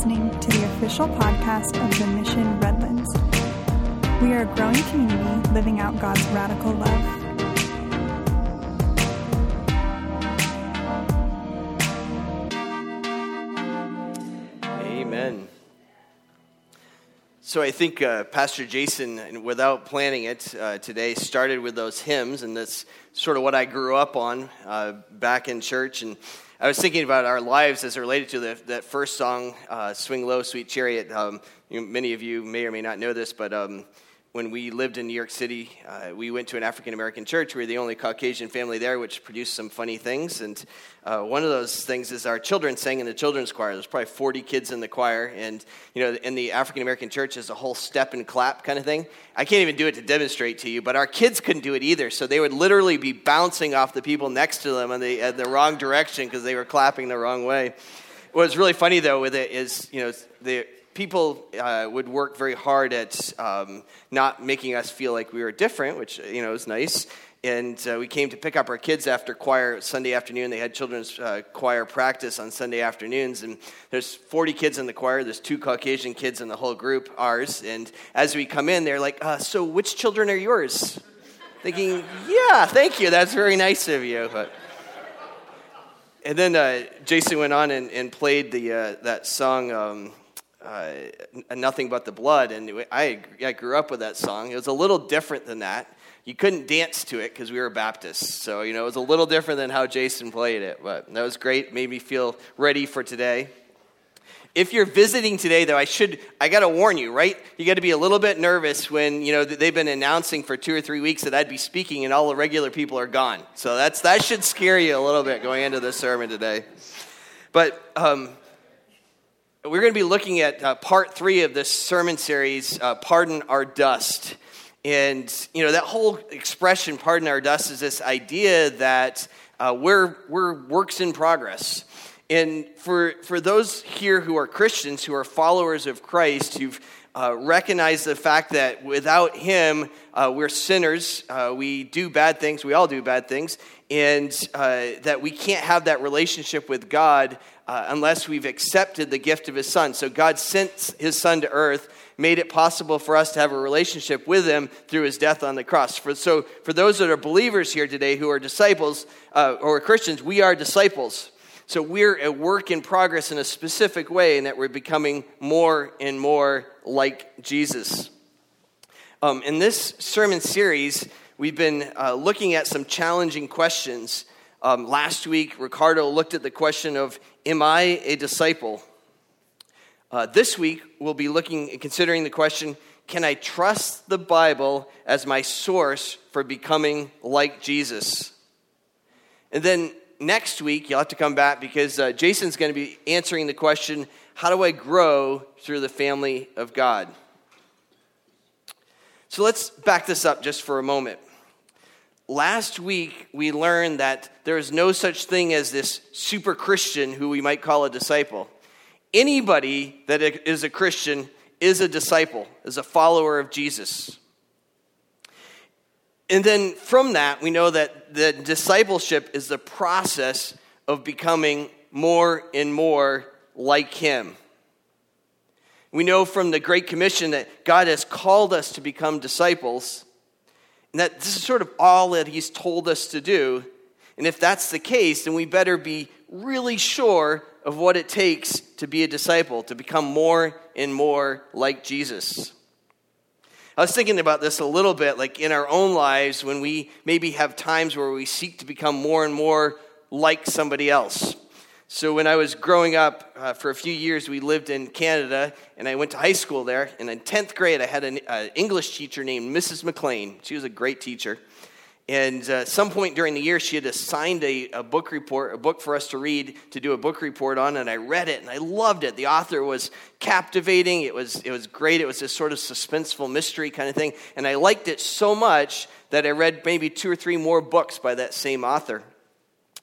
listening to the official podcast of the Mission Redlands. We are a growing community living out God's radical love. Amen. So I think uh, Pastor Jason, without planning it uh, today, started with those hymns, and that's sort of what I grew up on uh, back in church. And I was thinking about our lives as related to the, that first song, uh, "Swing Low, Sweet Chariot." Um, you know, many of you may or may not know this, but um, when we lived in New York City, uh, we went to an African American church. We were the only Caucasian family there, which produced some funny things. And uh, one of those things is our children sang in the children's choir. There's probably 40 kids in the choir. And, you know, in the African American church, is a whole step and clap kind of thing. I can't even do it to demonstrate to you, but our kids couldn't do it either. So they would literally be bouncing off the people next to them in the, in the wrong direction because they were clapping the wrong way. What was really funny, though, with it is, you know, the people uh, would work very hard at um, not making us feel like we were different, which you know is nice. And uh, we came to pick up our kids after choir Sunday afternoon. They had children's uh, choir practice on Sunday afternoons, and there's 40 kids in the choir. There's two Caucasian kids in the whole group, ours. And as we come in, they're like, uh, "So, which children are yours?" Thinking, "Yeah, thank you. That's very nice of you." But and then uh, Jason went on and, and played the uh, that song. Um, uh, nothing but the blood and I, I grew up with that song. It was a little different than that. You couldn't dance to it because we were baptists so you know it was a little different than how jason played it but that was great. Made me feel ready for today. If you're visiting today though i should i got to warn you right? You got to be a little bit nervous when you know they've been announcing for two or three weeks that i'd be speaking and all the regular people are gone. So that's that should scare you a little bit going into this sermon today. But um, we're going to be looking at uh, part three of this sermon series, uh, Pardon Our Dust. And, you know, that whole expression, pardon our dust, is this idea that uh, we're, we're works in progress. And for, for those here who are Christians, who are followers of Christ, who've uh, recognized the fact that without Him, uh, we're sinners, uh, we do bad things, we all do bad things, and that we can't have that relationship with God uh, unless we've accepted the gift of his son. So God sent his son to earth, made it possible for us to have a relationship with him through his death on the cross. For, so for those that are believers here today who are disciples uh, or Christians, we are disciples. So we're a work in progress in a specific way, in that we're becoming more and more like Jesus. Um, in this sermon series, we've been uh, looking at some challenging questions um, last week, Ricardo looked at the question of, Am I a disciple? Uh, this week, we'll be looking and considering the question Can I trust the Bible as my source for becoming like Jesus? And then next week, you'll have to come back because uh, Jason's going to be answering the question How do I grow through the family of God? So let's back this up just for a moment last week we learned that there is no such thing as this super Christian who we might call a disciple. Anybody that is a Christian is a disciple, is a follower of Jesus. And then from that, we know that the discipleship is the process of becoming more and more like Him. We know from the Great Commission that God has called us to become disciples. And that this is sort of all that he's told us to do. And if that's the case, then we better be really sure of what it takes to be a disciple, to become more and more like Jesus. I was thinking about this a little bit, like in our own lives, when we maybe have times where we seek to become more and more like somebody else. So, when I was growing up, uh, for a few years, we lived in Canada, and I went to high school there. And in 10th grade, I had an uh, English teacher named Mrs. McLean. She was a great teacher. And uh, some point during the year, she had assigned a, a, book report, a book for us to read, to do a book report on, and I read it, and I loved it. The author was captivating. It was, it was great. It was this sort of suspenseful mystery kind of thing. And I liked it so much that I read maybe two or three more books by that same author.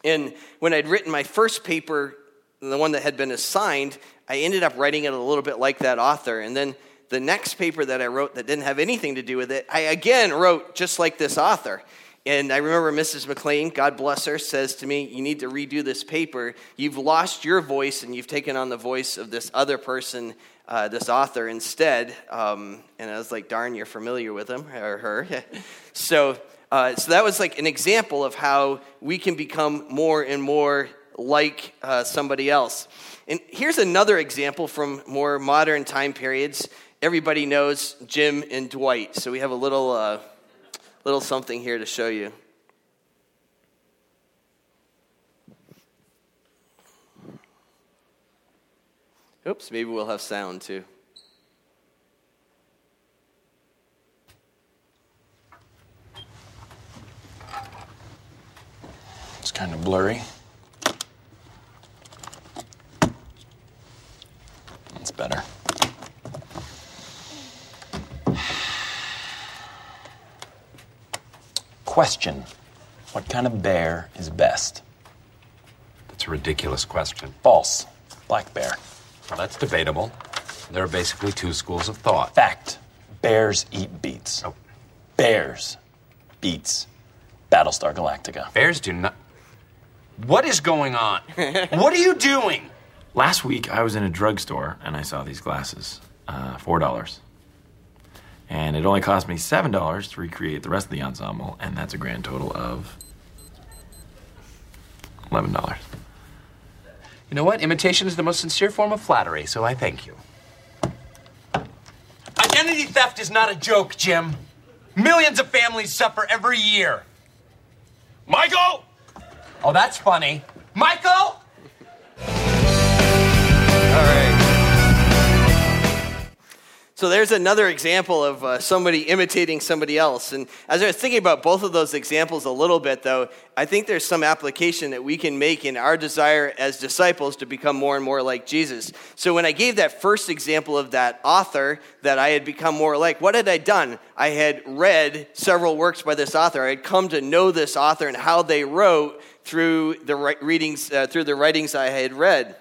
And when I'd written my first paper, the one that had been assigned, I ended up writing it a little bit like that author. And then the next paper that I wrote that didn't have anything to do with it, I again wrote just like this author. And I remember Mrs. McLean, God bless her, says to me, You need to redo this paper. You've lost your voice and you've taken on the voice of this other person, uh, this author instead. Um, and I was like, Darn, you're familiar with him or her. so, uh, so that was like an example of how we can become more and more like uh, somebody else. And here's another example from more modern time periods. Everybody knows Jim and Dwight, so we have a little, uh, little something here to show you. Oops, maybe we'll have sound too. It's kind of blurry. That's better. Question What kind of bear is best? That's a ridiculous question. False. Black bear. Well, that's debatable. There are basically two schools of thought. Fact. Bears eat beets. Oh. Bears beets Battlestar Galactica. Bears do not. What is going on? what are you doing? Last week, I was in a drugstore and I saw these glasses, uh, four dollars, and it only cost me seven dollars to recreate the rest of the ensemble, and that's a grand total of eleven dollars. You know what? Imitation is the most sincere form of flattery, so I thank you. Identity theft is not a joke, Jim. Millions of families suffer every year. Michael! Oh, that's funny. Michael! So there's another example of uh, somebody imitating somebody else. And as I was thinking about both of those examples a little bit, though, I think there's some application that we can make in our desire as disciples to become more and more like Jesus. So when I gave that first example of that author that I had become more like, what had I done? I had read several works by this author. I had come to know this author and how they wrote through the readings, uh, through the writings I had read.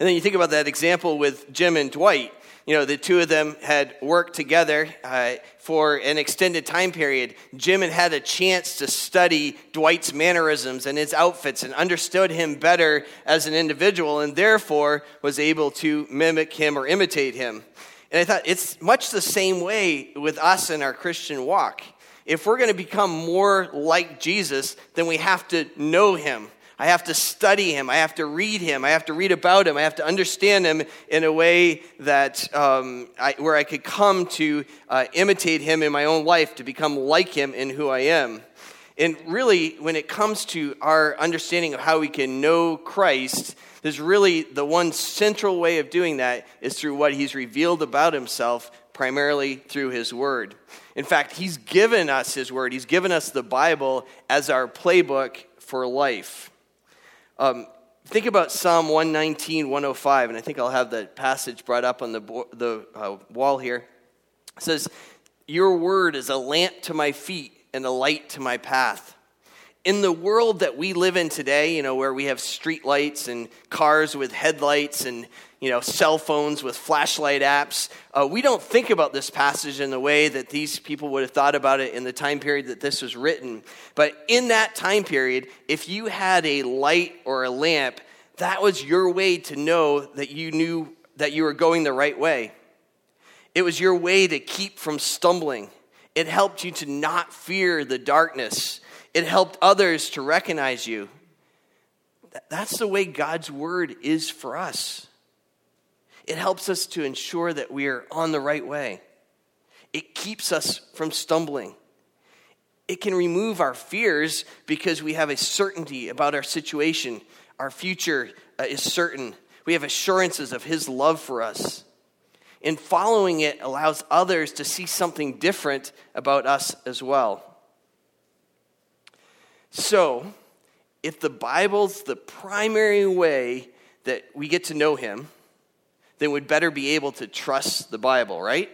And then you think about that example with Jim and Dwight you know, the two of them had worked together uh, for an extended time period. Jim had had a chance to study Dwight's mannerisms and his outfits and understood him better as an individual and therefore was able to mimic him or imitate him. And I thought it's much the same way with us in our Christian walk. If we're going to become more like Jesus, then we have to know him. I have to study him. I have to read him. I have to read about him. I have to understand him in a way that um, I, where I could come to uh, imitate him in my own life, to become like him in who I am. And really, when it comes to our understanding of how we can know Christ, there's really the one central way of doing that is through what he's revealed about himself, primarily through his word. In fact, he's given us his word, he's given us the Bible as our playbook for life. Um, think about Psalm 119, 105, and I think I'll have that passage brought up on the, the uh, wall here. It says, Your word is a lamp to my feet and a light to my path. In the world that we live in today, you know, where we have streetlights and cars with headlights and you know, cell phones with flashlight apps. Uh, we don't think about this passage in the way that these people would have thought about it in the time period that this was written. But in that time period, if you had a light or a lamp, that was your way to know that you knew that you were going the right way. It was your way to keep from stumbling. It helped you to not fear the darkness. It helped others to recognize you. That's the way God's word is for us. It helps us to ensure that we are on the right way. It keeps us from stumbling. It can remove our fears because we have a certainty about our situation. Our future uh, is certain. We have assurances of His love for us. And following it allows others to see something different about us as well. So, if the Bible's the primary way that we get to know Him, then we'd better be able to trust the Bible, right?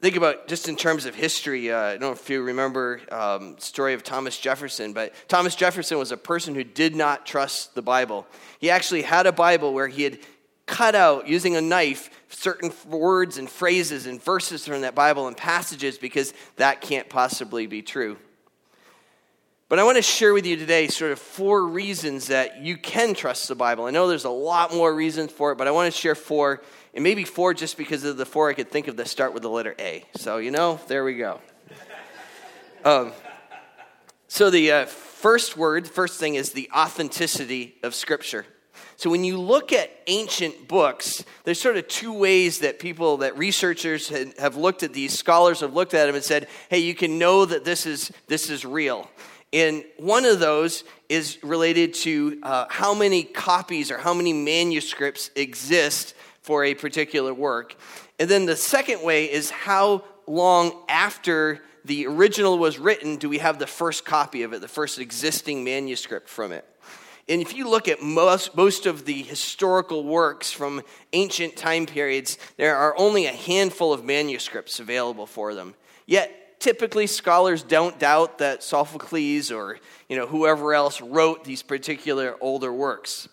Think about just in terms of history. Uh, I don't know if you remember um, story of Thomas Jefferson, but Thomas Jefferson was a person who did not trust the Bible. He actually had a Bible where he had cut out using a knife certain words and phrases and verses from that Bible and passages because that can't possibly be true. But I want to share with you today sort of four reasons that you can trust the Bible. I know there's a lot more reasons for it, but I want to share four, and maybe four just because of the four I could think of that start with the letter A. So, you know, there we go. Um, so, the uh, first word, first thing is the authenticity of Scripture. So when you look at ancient books, there's sort of two ways that people, that researchers have looked at these, scholars have looked at them and said, hey, you can know that this is, this is real. And one of those is related to uh, how many copies or how many manuscripts exist for a particular work. And then the second way is how long after the original was written do we have the first copy of it, the first existing manuscript from it. And if you look at most, most of the historical works from ancient time periods, there are only a handful of manuscripts available for them. Yet, typically, scholars don't doubt that Sophocles or you know, whoever else wrote these particular older works.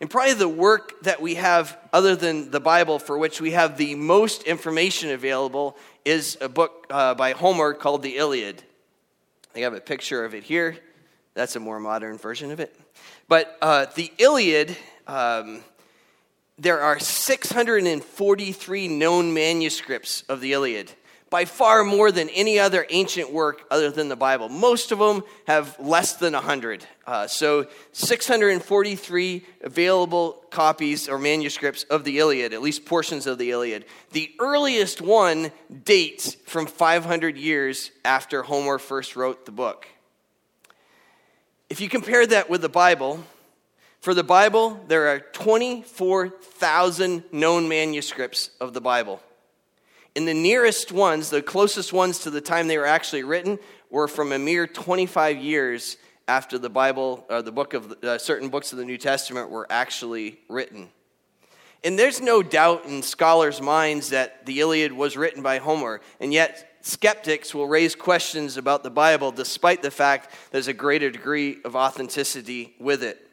And probably the work that we have, other than the Bible, for which we have the most information available, is a book uh, by Homer called the Iliad. I have a picture of it here. That's a more modern version of it. But uh, the Iliad, um, there are 643 known manuscripts of the Iliad, by far more than any other ancient work other than the Bible. Most of them have less than 100. Uh, so 643 available copies or manuscripts of the Iliad, at least portions of the Iliad. The earliest one dates from 500 years after Homer first wrote the book. If you compare that with the Bible, for the Bible, there are 24,000 known manuscripts of the Bible. And the nearest ones, the closest ones to the time they were actually written, were from a mere 25 years after the Bible, or the book of uh, certain books of the New Testament were actually written. And there's no doubt in scholars' minds that the Iliad was written by Homer, and yet skeptics will raise questions about the Bible despite the fact there's a greater degree of authenticity with it.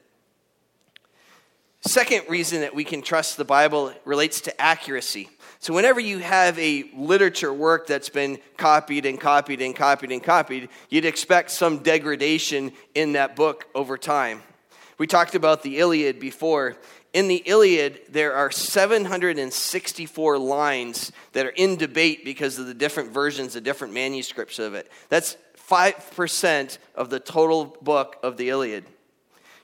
Second reason that we can trust the Bible relates to accuracy. So, whenever you have a literature work that's been copied and copied and copied and copied, you'd expect some degradation in that book over time. We talked about the Iliad before, in the Iliad, there are 764 lines that are in debate because of the different versions, the different manuscripts of it. That's 5% of the total book of the Iliad.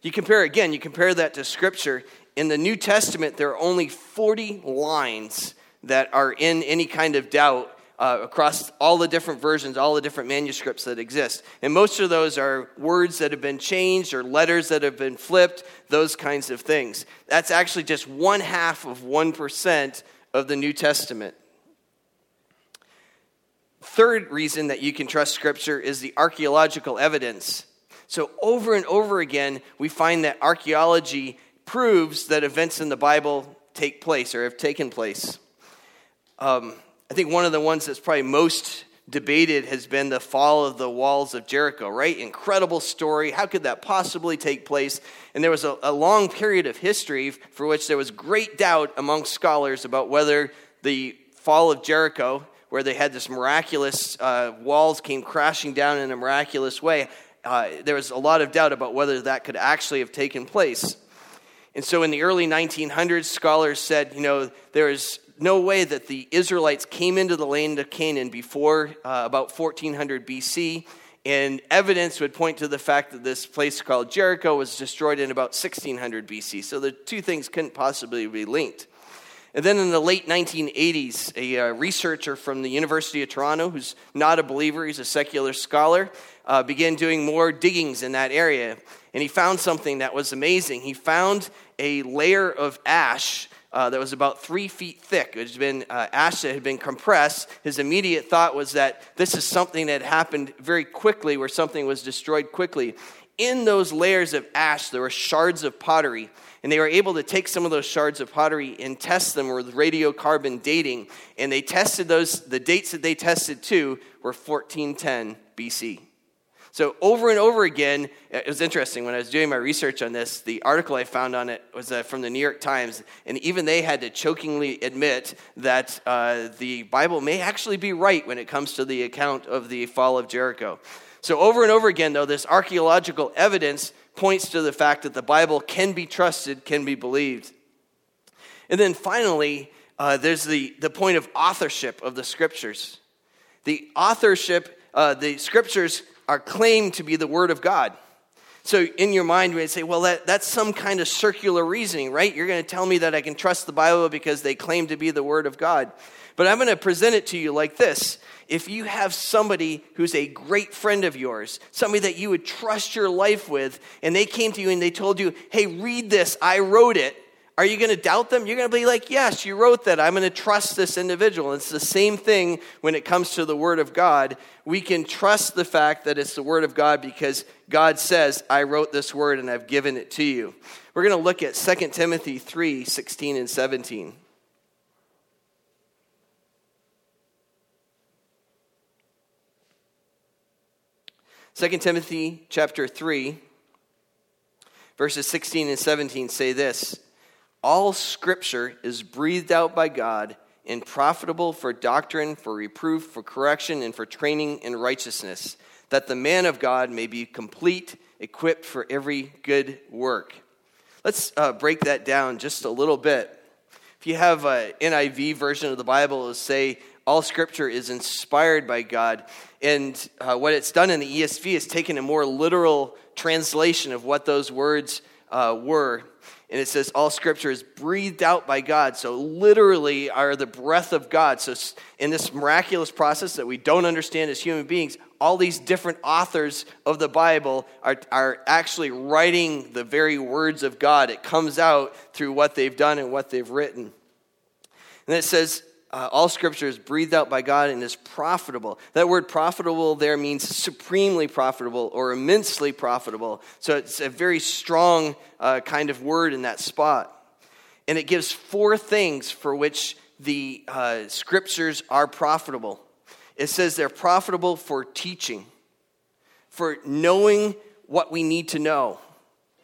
You compare, again, you compare that to Scripture. In the New Testament, there are only 40 lines that are in any kind of doubt uh, across all the different versions, all the different manuscripts that exist. And most of those are words that have been changed or letters that have been flipped, those kinds of things. That's actually just one half of 1% of the New Testament. Third reason that you can trust Scripture is the archaeological evidence. So, over and over again, we find that archaeology proves that events in the Bible take place or have taken place. Um, I think one of the ones that's probably most debated has been the fall of the walls of Jericho, right? Incredible story. How could that possibly take place? And there was a, a, long period of history for which there was great doubt among scholars about whether the fall of Jericho, where they had this miraculous uh, walls came crashing down in a miraculous way, uh, there was a lot of doubt about whether that could actually have taken place. And so in the early 1900s, scholars said, you know, there is no way that the Israelites came into the land of Canaan before uh, about 1400 BC. And evidence would point to the fact that this place called Jericho was destroyed in about 1600 BC. So the two things couldn't possibly be linked. And then in the late 1980s, a uh, researcher from the University of Toronto, who's not a believer, he's a secular scholar, uh, began doing more diggings in that area. And he found something that was amazing. He found a layer of ash uh, that was about three feet thick. It had been uh, ash that had been compressed. His immediate thought was that this is something that happened very quickly, where something was destroyed quickly. In those layers of ash, there were shards of pottery, and they were able to take some of those shards of pottery and test them with radiocarbon dating. And they tested those. The dates that they tested to were 1410 BC. So, over and over again, it was interesting when I was doing my research on this. The article I found on it was uh, from the New York Times, and even they had to chokingly admit that uh, the Bible may actually be right when it comes to the account of the fall of Jericho. So, over and over again, though, this archaeological evidence points to the fact that the Bible can be trusted, can be believed. And then finally, uh, there's the, the point of authorship of the scriptures. The authorship, uh, the scriptures are claimed to be the Word of God. So in your mind, you may say, well, that, that's some kind of circular reasoning, right? You're going to tell me that I can trust the Bible because they claim to be the Word of God. But I'm going to present it to you like this. If you have somebody who's a great friend of yours, somebody that you would trust your life with, and they came to you and they told you, hey, read this, I wrote it, are you going to doubt them? You're going to be like, yes, you wrote that. I'm going to trust this individual. It's the same thing when it comes to the Word of God. We can trust the fact that it's the Word of God because God says, I wrote this Word and I've given it to you. We're going to look at 2 Timothy 3 16 and 17. Second Timothy chapter 3 verses 16 and 17 say this all scripture is breathed out by God and profitable for doctrine, for reproof, for correction, and for training in righteousness, that the man of God may be complete, equipped for every good work. Let's uh, break that down just a little bit. If you have an NIV version of the Bible, it'll say all scripture is inspired by God. And uh, what it's done in the ESV is taken a more literal translation of what those words uh, were and it says all scripture is breathed out by God. So, literally, are the breath of God. So, in this miraculous process that we don't understand as human beings, all these different authors of the Bible are, are actually writing the very words of God. It comes out through what they've done and what they've written. And it says, uh, all scripture is breathed out by God and is profitable. That word profitable there means supremely profitable or immensely profitable. So it's a very strong uh, kind of word in that spot. And it gives four things for which the uh, scriptures are profitable. It says they're profitable for teaching, for knowing what we need to know.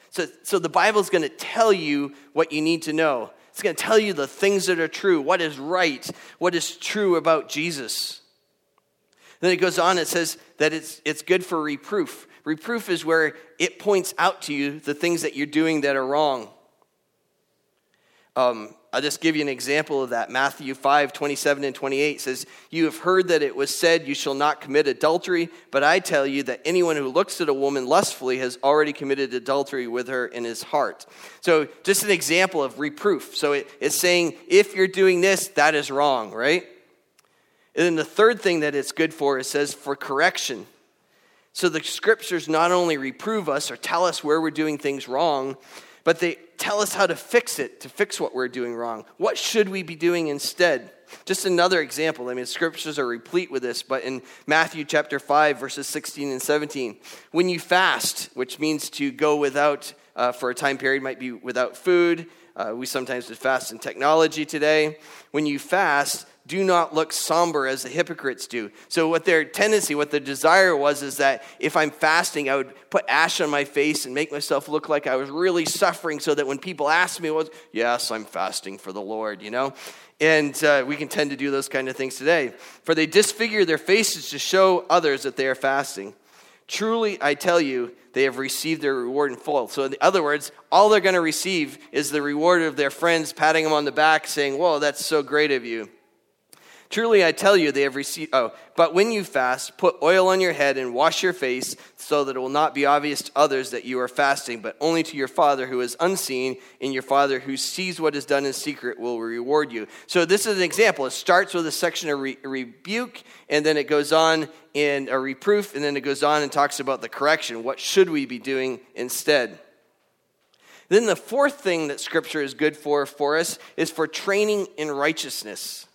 So, so the Bible is going to tell you what you need to know. It's going to tell you the things that are true, what is right, what is true about Jesus. Then it goes on, it says that it's, it's good for reproof. Reproof is where it points out to you the things that you're doing that are wrong. Um, I'll just give you an example of that. Matthew 5, 27 and 28 says, You have heard that it was said, You shall not commit adultery, but I tell you that anyone who looks at a woman lustfully has already committed adultery with her in his heart. So, just an example of reproof. So, it, it's saying, If you're doing this, that is wrong, right? And then the third thing that it's good for, it says, for correction. So, the scriptures not only reprove us or tell us where we're doing things wrong, but they tell us how to fix it, to fix what we're doing wrong. What should we be doing instead? Just another example. I mean, scriptures are replete with this, but in Matthew chapter 5, verses 16 and 17, when you fast, which means to go without, uh, for a time period, might be without food. Uh, we sometimes would fast in technology today. When you fast, do not look somber as the hypocrites do. So, what their tendency, what their desire was, is that if I'm fasting, I would put ash on my face and make myself look like I was really suffering so that when people ask me, well, yes, I'm fasting for the Lord, you know? And uh, we can tend to do those kind of things today. For they disfigure their faces to show others that they are fasting. Truly, I tell you, they have received their reward in full. So, in other words, all they're going to receive is the reward of their friends patting them on the back, saying, Whoa, that's so great of you. Truly, I tell you, they have received. Oh, but when you fast, put oil on your head and wash your face, so that it will not be obvious to others that you are fasting, but only to your Father who is unseen, and your Father who sees what is done in secret will reward you. So, this is an example. It starts with a section of re- rebuke, and then it goes on in a reproof, and then it goes on and talks about the correction. What should we be doing instead? Then, the fourth thing that Scripture is good for for us is for training in righteousness.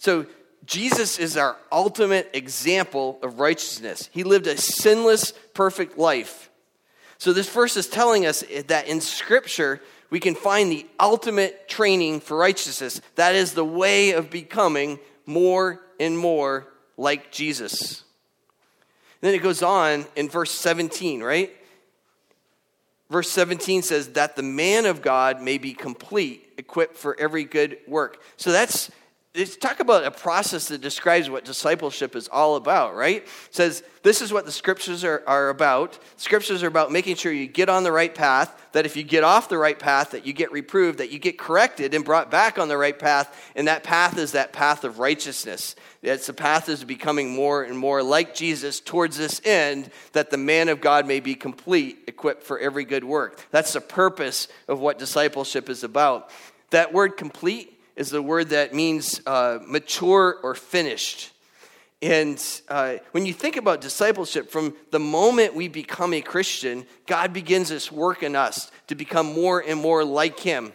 So, Jesus is our ultimate example of righteousness. He lived a sinless, perfect life. So, this verse is telling us that in Scripture, we can find the ultimate training for righteousness. That is the way of becoming more and more like Jesus. And then it goes on in verse 17, right? Verse 17 says, That the man of God may be complete, equipped for every good work. So that's it's talk about a process that describes what discipleship is all about, right? It says this is what the scriptures are, are about. Scriptures are about making sure you get on the right path, that if you get off the right path, that you get reproved, that you get corrected and brought back on the right path, and that path is that path of righteousness. It's the path is becoming more and more like Jesus towards this end, that the man of God may be complete, equipped for every good work. That's the purpose of what discipleship is about. That word complete is the word that means uh, mature or finished. And uh, when you think about discipleship, from the moment we become a Christian, God begins this work in us to become more and more like Him.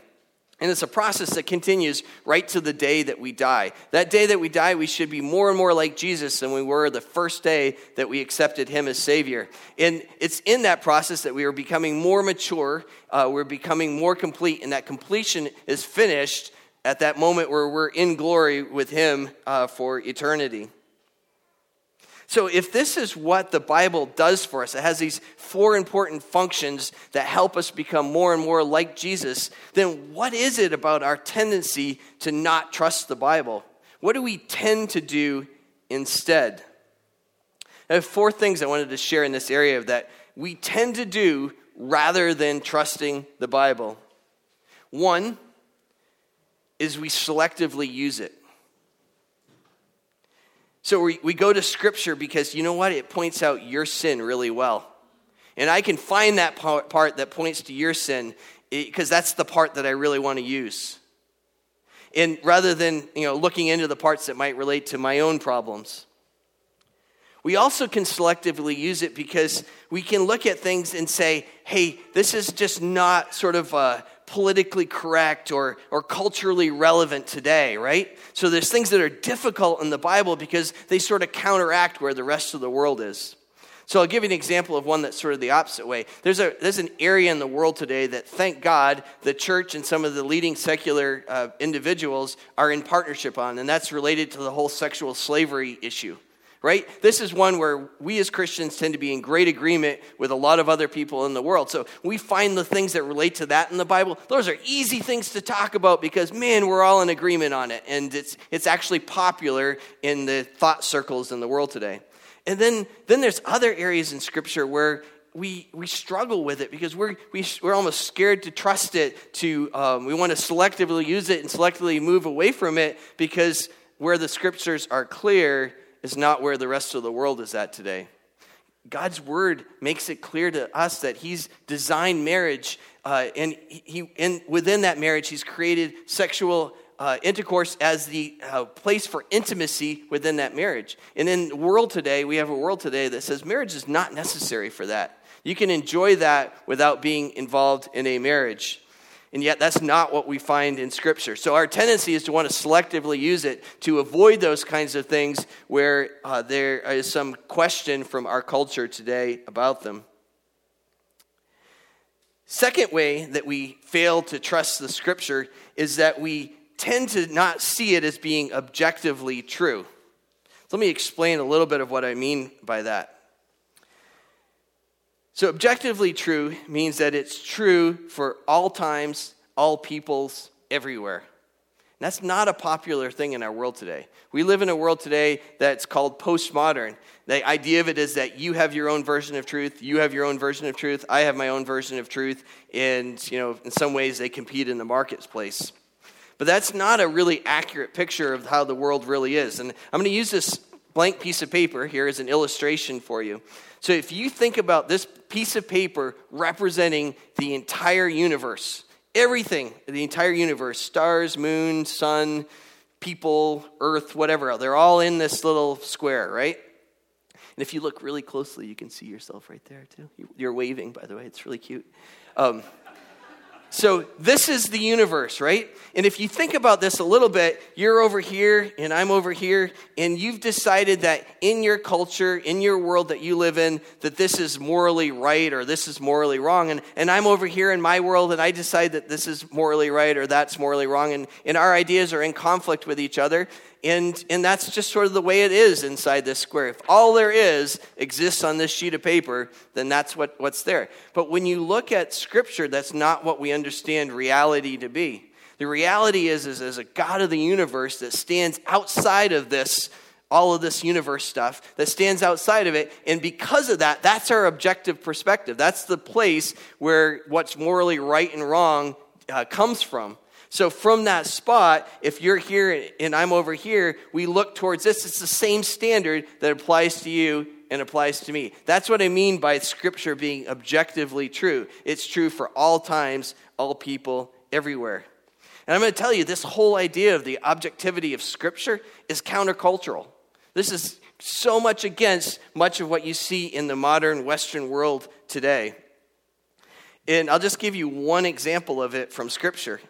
And it's a process that continues right to the day that we die. That day that we die, we should be more and more like Jesus than we were the first day that we accepted Him as Savior. And it's in that process that we are becoming more mature, uh, we're becoming more complete, and that completion is finished at that moment where we're in glory with Him uh, for eternity. So, if this is what the Bible does for us, it has these four important functions that help us become more and more like Jesus, then what is it about our tendency to not trust the Bible? What do we tend to do instead? I have four things I wanted to share in this area that we tend to do rather than trusting the Bible. One, is we selectively use it. So we, we go to Scripture because you know what? It points out your sin really well. And I can find that part that points to your sin eh, because that's the part that I really want to use. And rather than you know, looking into the parts that might relate to my own problems. We also can selectively use it because we can look at things and say, hey, this is just not sort of a, politically correct or, or culturally relevant today, right? So there's things that are difficult in the Bible because they sort of counteract where the rest of the world is. So I'll give you an example of one that's sort of the opposite way. There's, a, there's an area in the world today that, thank God, the church and some of the leading secular uh, individuals are in partnership on, and that's related to the whole sexual slavery issue right? This is one where we as Christians tend to be in great agreement with a lot of other people in the world. So we find the things that relate to that in the Bible. Those are easy things to talk about because, man, we're all in agreement on it. And it's, it's actually popular in the thought circles in the world today. And then, then there's other areas in Scripture where we, we struggle with it because we're, we, we're almost scared to trust it, to, um, we want to selectively use it and selectively move away from it because where the Scriptures are clear, is not where the rest of the world is at today. God's word makes it clear to us that He's designed marriage, uh, and He, and within that marriage, He's created sexual uh, intercourse as the uh, place for intimacy within that marriage. And in the world today, we have a world today that says marriage is not necessary for that. You can enjoy that without being involved in a marriage. And yet, that's not what we find in Scripture. So, our tendency is to want to selectively use it to avoid those kinds of things where uh, there is some question from our culture today about them. Second way that we fail to trust the Scripture is that we tend to not see it as being objectively true. Let me explain a little bit of what I mean by that. So, objectively true means that it's true for all times, all peoples, everywhere. And that's not a popular thing in our world today. We live in a world today that's called postmodern. The idea of it is that you have your own version of truth, you have your own version of truth, I have my own version of truth, and you know, in some ways they compete in the marketplace. But that's not a really accurate picture of how the world really is. And I'm going to use this blank piece of paper here as an illustration for you. So if you think about this piece of paper representing the entire universe, everything, the entire universe, stars, moon, sun, people, earth, whatever, they're all in this little square, right? And if you look really closely, you can see yourself right there too. You're waving, by the way, it's really cute. Um, so, this is the universe, right? And if you think about this a little bit, you're over here and I'm over here, and you've decided that in your culture, in your world that you live in, that this is morally right or this is morally wrong. And, and I'm over here in my world and I decide that this is morally right or that's morally wrong. And, and our ideas are in conflict with each other. And, and that's just sort of the way it is inside this square. If all there is exists on this sheet of paper, then that's what, what's there. But when you look at Scripture, that's not what we understand reality to be. The reality is, is as a God of the universe that stands outside of this, all of this universe stuff, that stands outside of it. And because of that, that's our objective perspective. That's the place where what's morally right and wrong uh, comes from. So, from that spot, if you're here and I'm over here, we look towards this. It's the same standard that applies to you and applies to me. That's what I mean by Scripture being objectively true. It's true for all times, all people, everywhere. And I'm going to tell you, this whole idea of the objectivity of Scripture is countercultural. This is so much against much of what you see in the modern Western world today. And I'll just give you one example of it from Scripture.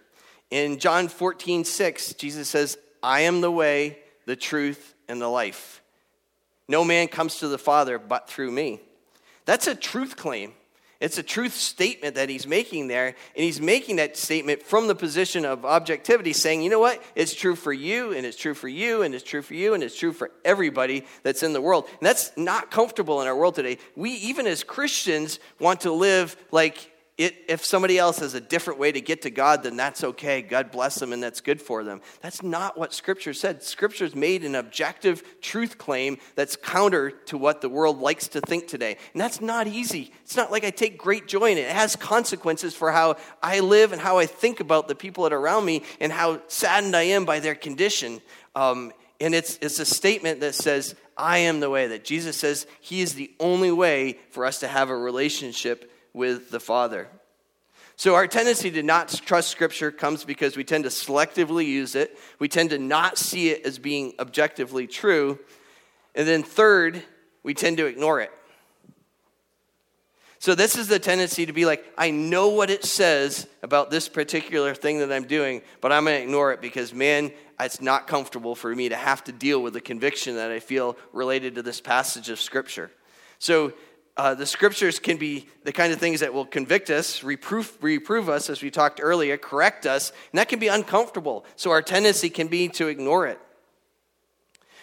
In John 14, 6, Jesus says, I am the way, the truth, and the life. No man comes to the Father but through me. That's a truth claim. It's a truth statement that he's making there, and he's making that statement from the position of objectivity, saying, you know what? It's true for you, and it's true for you, and it's true for you, and it's true for everybody that's in the world. And that's not comfortable in our world today. We, even as Christians, want to live like it, if somebody else has a different way to get to God, then that's okay. God bless them and that's good for them. That's not what Scripture said. Scripture's made an objective truth claim that's counter to what the world likes to think today. And that's not easy. It's not like I take great joy in it. It has consequences for how I live and how I think about the people that are around me and how saddened I am by their condition. Um, and it's, it's a statement that says, I am the way, that Jesus says He is the only way for us to have a relationship with the Father. So, our tendency to not trust Scripture comes because we tend to selectively use it. We tend to not see it as being objectively true. And then, third, we tend to ignore it. So, this is the tendency to be like, I know what it says about this particular thing that I'm doing, but I'm going to ignore it because, man, it's not comfortable for me to have to deal with the conviction that I feel related to this passage of Scripture. So, uh, the scriptures can be the kind of things that will convict us, reproof, reprove us, as we talked earlier, correct us, and that can be uncomfortable. So our tendency can be to ignore it.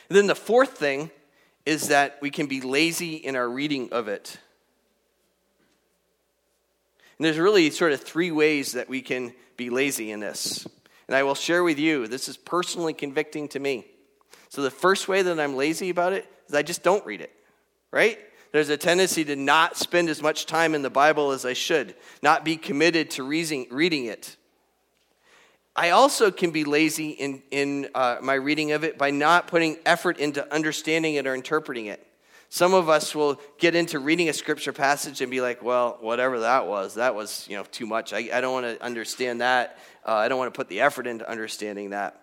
And then the fourth thing is that we can be lazy in our reading of it. And there's really sort of three ways that we can be lazy in this. And I will share with you, this is personally convicting to me. So the first way that I'm lazy about it is I just don't read it, right? There's a tendency to not spend as much time in the Bible as I should, not be committed to reading, it. I also can be lazy in, in uh, my reading of it by not putting effort into understanding it or interpreting it. Some of us will get into reading a scripture passage and be like, well, whatever that was, that was you know, too much. I, I don't want to understand that. Uh, I don't want to put the effort into understanding that.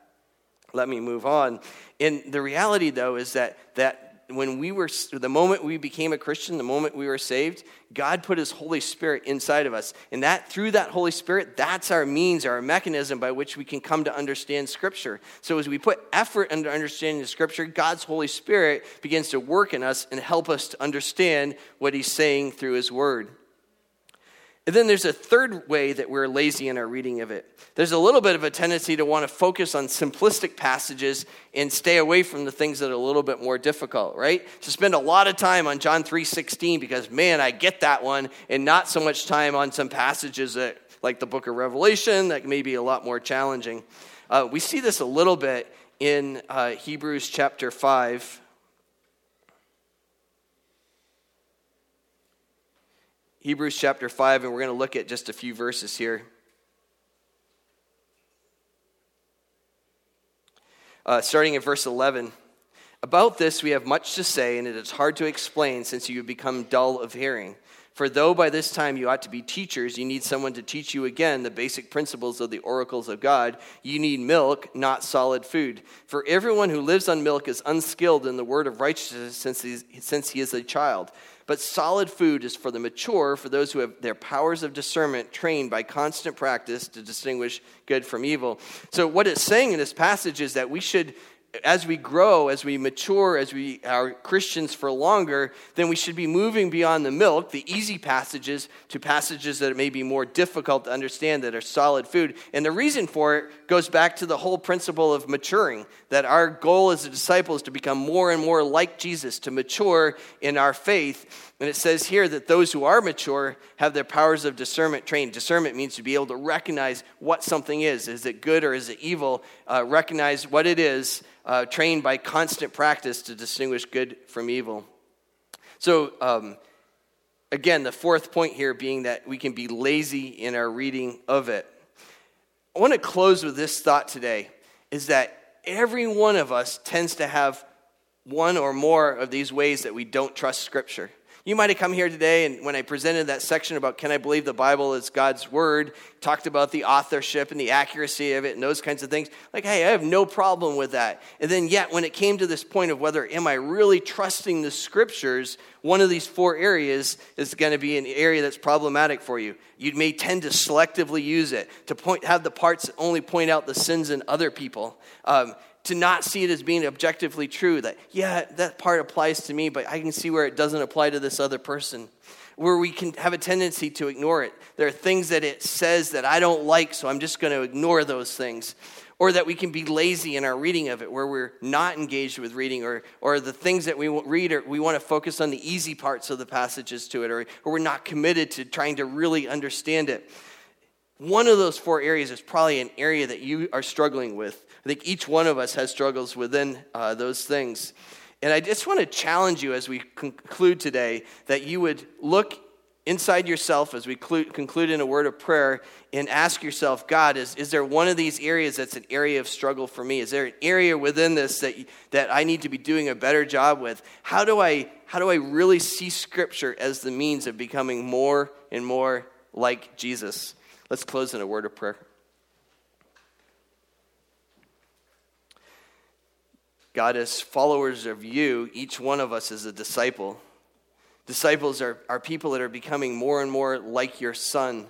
Let me move on. And the reality, though, is that, that when we were, the moment we became a Christian, the moment we were saved, God put His Holy Spirit inside of us. And that, through that Holy Spirit, that's our means, our mechanism by which we can come to understand Scripture. So as we put effort into understanding the Scripture, God's Holy Spirit begins to work in us and help us to understand what He's saying through His Word. And then there's a third way that we're lazy in our reading of it. There's a little bit of a tendency to want to focus on simplistic passages and stay away from the things that are a little bit more difficult, right? To spend a lot of time on John 3:16 because man, I get that one and not so much time on some passages that like the book of Revelation that may be a lot more challenging. Uh, we see this a little bit in uh, Hebrews chapter 5 Hebrews chapter 5, and we're going to look at just a few verses here. Uh, starting at verse 11. About this we have much to say, and it is hard to explain since you have become dull of hearing. For though by this time you ought to be teachers, you need someone to teach you again the basic principles of the oracles of God. You need milk, not solid food. For everyone who lives on milk is unskilled in the word of righteousness since he, since he is a child. But solid food is for the mature, for those who have their powers of discernment trained by constant practice to distinguish good from evil. So, what it's saying in this passage is that we should as we grow, as we mature, as we are Christians for longer, then we should be moving beyond the milk, the easy passages, to passages that may be more difficult to understand that are solid food. And the reason for it goes back to the whole principle of maturing that our goal as a disciple is to become more and more like Jesus, to mature in our faith. And it says here that those who are mature have their powers of discernment trained. Discernment means to be able to recognize what something is. Is it good or is it evil? Uh, recognize what it is, uh, trained by constant practice to distinguish good from evil. So, um, again, the fourth point here being that we can be lazy in our reading of it. I want to close with this thought today is that every one of us tends to have one or more of these ways that we don't trust Scripture. You might have come here today, and when I presented that section about can I believe the Bible is God's Word, talked about the authorship and the accuracy of it and those kinds of things. Like, hey, I have no problem with that. And then, yet, when it came to this point of whether am I really trusting the Scriptures, one of these four areas is going to be an area that's problematic for you. You may tend to selectively use it, to point, have the parts that only point out the sins in other people. Um, to not see it as being objectively true that, yeah, that part applies to me, but I can see where it doesn't apply to this other person. Where we can have a tendency to ignore it. There are things that it says that I don't like, so I'm just going to ignore those things. Or that we can be lazy in our reading of it, where we're not engaged with reading, or, or the things that we read, or we want to focus on the easy parts of the passages to it, or, or we're not committed to trying to really understand it. One of those four areas is probably an area that you are struggling with. I think each one of us has struggles within uh, those things. And I just want to challenge you as we conclude today that you would look inside yourself as we conclude in a word of prayer and ask yourself God, is, is there one of these areas that's an area of struggle for me? Is there an area within this that, that I need to be doing a better job with? How do, I, how do I really see Scripture as the means of becoming more and more like Jesus? Let's close in a word of prayer. God, as followers of you, each one of us is a disciple. Disciples are, are people that are becoming more and more like your son.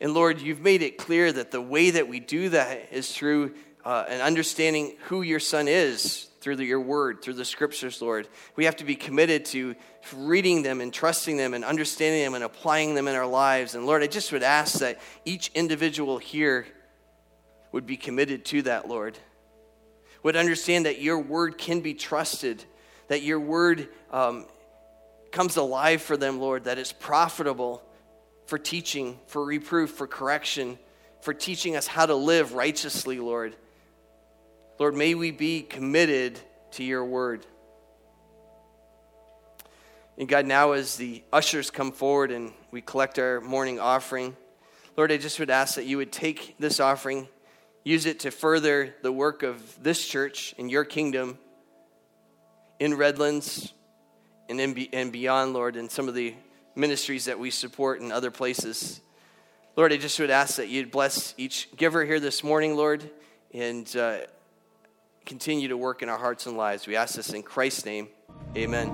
And Lord, you've made it clear that the way that we do that is through uh, an understanding who your son is through your word, through the scriptures, Lord. We have to be committed to reading them and trusting them and understanding them and applying them in our lives. And Lord, I just would ask that each individual here would be committed to that, Lord would understand that your word can be trusted, that your word um, comes alive for them, Lord, that it's profitable for teaching, for reproof, for correction, for teaching us how to live righteously, Lord. Lord, may we be committed to your word. And God, now as the ushers come forward and we collect our morning offering, Lord, I just would ask that you would take this offering Use it to further the work of this church in your kingdom in Redlands and, in, and beyond, Lord, and some of the ministries that we support in other places. Lord, I just would ask that you'd bless each giver here this morning, Lord, and uh, continue to work in our hearts and lives. We ask this in Christ's name. Amen.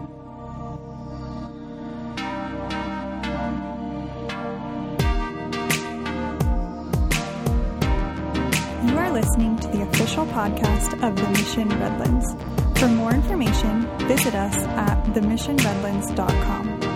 You are listening to the official podcast of The Mission Redlands. For more information, visit us at themissionredlands.com.